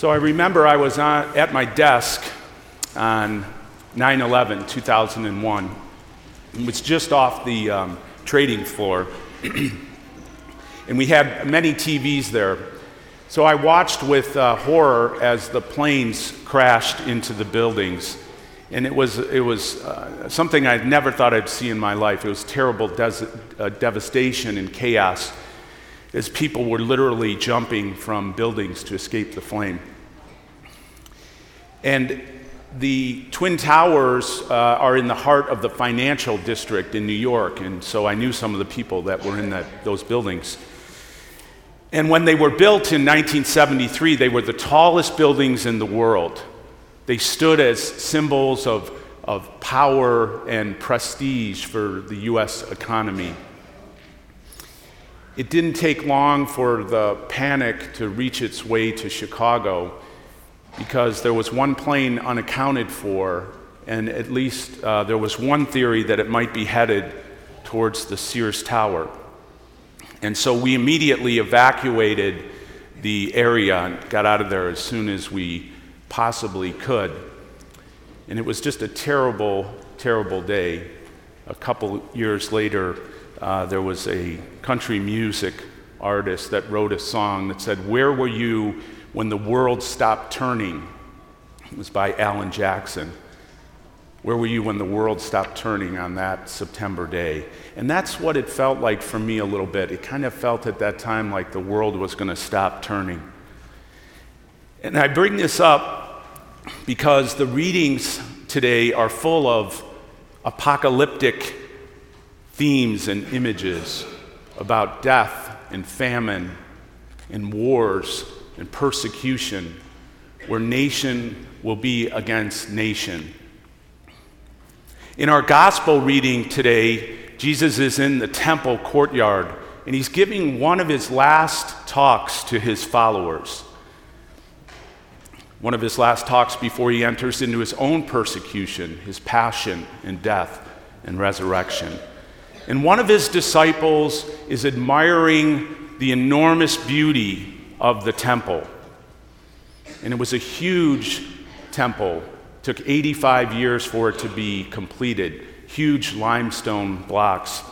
So I remember I was on, at my desk on 9 11, 2001. It was just off the um, trading floor. and we had many TVs there. So I watched with uh, horror as the planes crashed into the buildings. And it was, it was uh, something I'd never thought I'd see in my life. It was terrible des- uh, devastation and chaos as people were literally jumping from buildings to escape the flame. And the Twin Towers uh, are in the heart of the financial district in New York, and so I knew some of the people that were in that, those buildings. And when they were built in 1973, they were the tallest buildings in the world. They stood as symbols of, of power and prestige for the US economy. It didn't take long for the panic to reach its way to Chicago because there was one plane unaccounted for, and at least uh, there was one theory that it might be headed towards the Sears Tower. And so we immediately evacuated the area and got out of there as soon as we possibly could. And it was just a terrible, terrible day. A couple years later, uh, there was a country music artist that wrote a song that said, Where were you when the World Stopped Turning. It was by Alan Jackson. Where were you when the world stopped turning on that September day? And that's what it felt like for me a little bit. It kind of felt at that time like the world was going to stop turning. And I bring this up because the readings today are full of apocalyptic themes and images about death and famine and wars and persecution, where nation will be against nation. In our gospel reading today, Jesus is in the temple courtyard and he's giving one of his last talks to his followers. One of his last talks before he enters into his own persecution, his passion and death and resurrection. And one of his disciples is admiring the enormous beauty of the temple. And it was a huge temple. It took 85 years for it to be completed. Huge limestone blocks.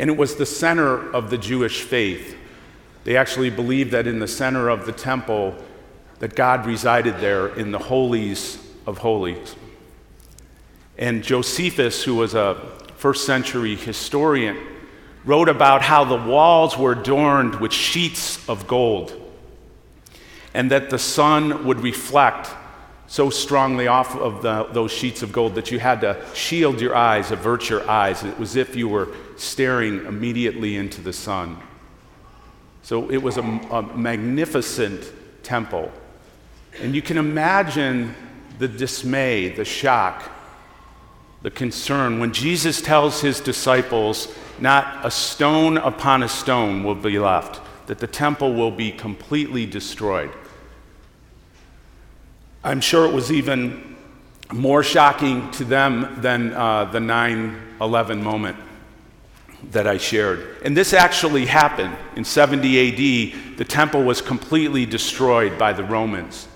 And it was the center of the Jewish faith. They actually believed that in the center of the temple that God resided there in the holies of holies. And Josephus, who was a first century historian, wrote about how the walls were adorned with sheets of gold and that the sun would reflect so strongly off of the, those sheets of gold that you had to shield your eyes, avert your eyes. It was as if you were staring immediately into the sun. So it was a, a magnificent temple. And you can imagine the dismay, the shock, the concern when Jesus tells his disciples, not a stone upon a stone will be left, that the temple will be completely destroyed. I'm sure it was even more shocking to them than uh, the 9 11 moment that I shared. And this actually happened in 70 AD. The temple was completely destroyed by the Romans.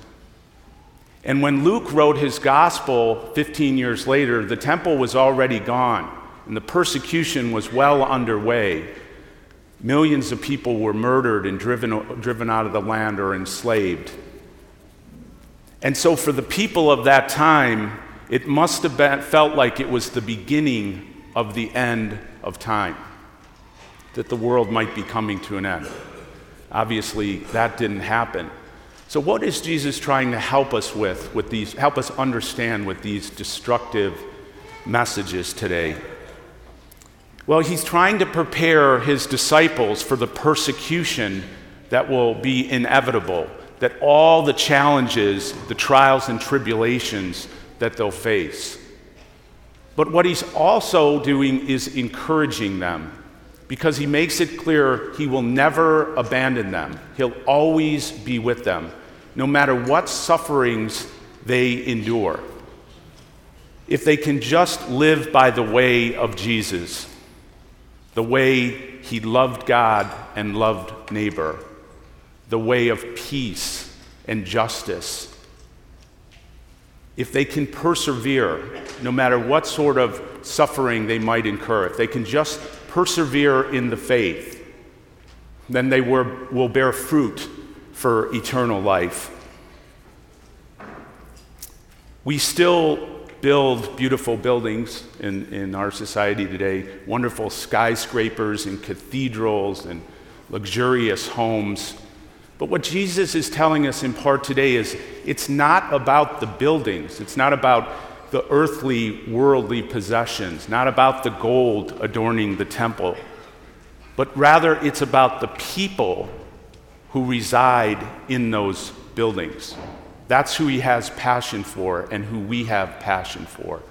And when Luke wrote his gospel 15 years later, the temple was already gone and the persecution was well underway. Millions of people were murdered and driven, driven out of the land or enslaved. And so, for the people of that time, it must have been, felt like it was the beginning of the end of time, that the world might be coming to an end. Obviously, that didn't happen. So, what is Jesus trying to help us with, with these, help us understand with these destructive messages today? Well, he's trying to prepare his disciples for the persecution that will be inevitable, that all the challenges, the trials and tribulations that they'll face. But what he's also doing is encouraging them because he makes it clear he will never abandon them. He'll always be with them, no matter what sufferings they endure. If they can just live by the way of Jesus, the way he loved God and loved neighbor, the way of peace and justice. If they can persevere, no matter what sort of suffering they might incur, if they can just persevere in the faith, then they will bear fruit for eternal life. We still build beautiful buildings in, in our society today, wonderful skyscrapers and cathedrals and luxurious homes. But what Jesus is telling us in part today is it's not about the buildings, it's not about the earthly, worldly possessions, not about the gold adorning the temple, but rather it's about the people who reside in those buildings. That's who he has passion for and who we have passion for.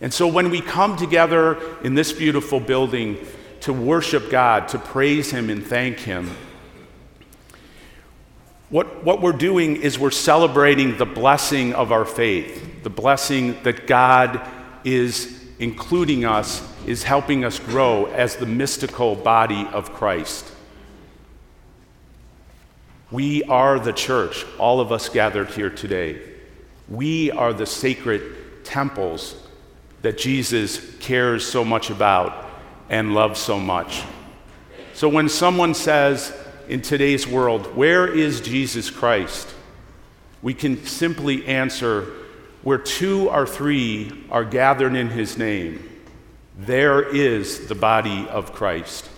And so when we come together in this beautiful building to worship God, to praise him and thank him, what, what we're doing is we're celebrating the blessing of our faith, the blessing that God is including us, is helping us grow as the mystical body of Christ. We are the church, all of us gathered here today. We are the sacred temples that Jesus cares so much about and loves so much. So when someone says in today's world, Where is Jesus Christ? we can simply answer, Where two or three are gathered in his name, there is the body of Christ.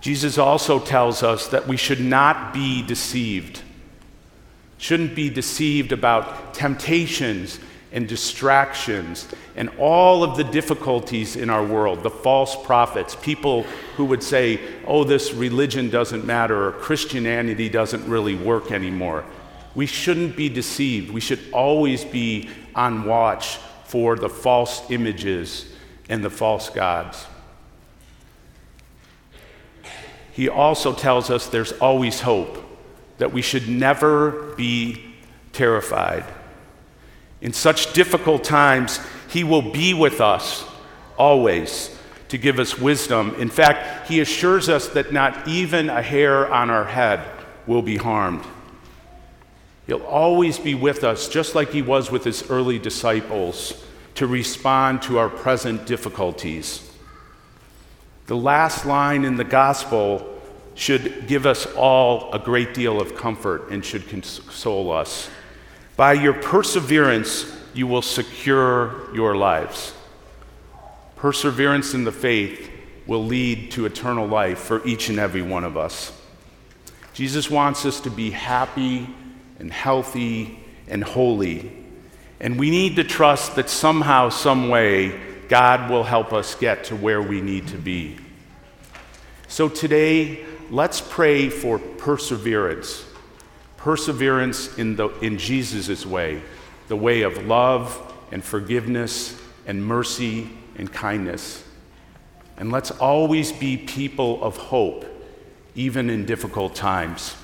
Jesus also tells us that we should not be deceived. Shouldn't be deceived about temptations and distractions and all of the difficulties in our world, the false prophets, people who would say, oh, this religion doesn't matter or Christianity doesn't really work anymore. We shouldn't be deceived. We should always be on watch for the false images and the false gods. He also tells us there's always hope, that we should never be terrified. In such difficult times, he will be with us always to give us wisdom. In fact, he assures us that not even a hair on our head will be harmed. He'll always be with us, just like he was with his early disciples, to respond to our present difficulties. The last line in the gospel should give us all a great deal of comfort and should console us. By your perseverance, you will secure your lives. Perseverance in the faith will lead to eternal life for each and every one of us. Jesus wants us to be happy and healthy and holy. And we need to trust that somehow, some way, God will help us get to where we need to be. So today, let's pray for perseverance. Perseverance in, the, in Jesus' way, the way of love and forgiveness and mercy and kindness. And let's always be people of hope, even in difficult times.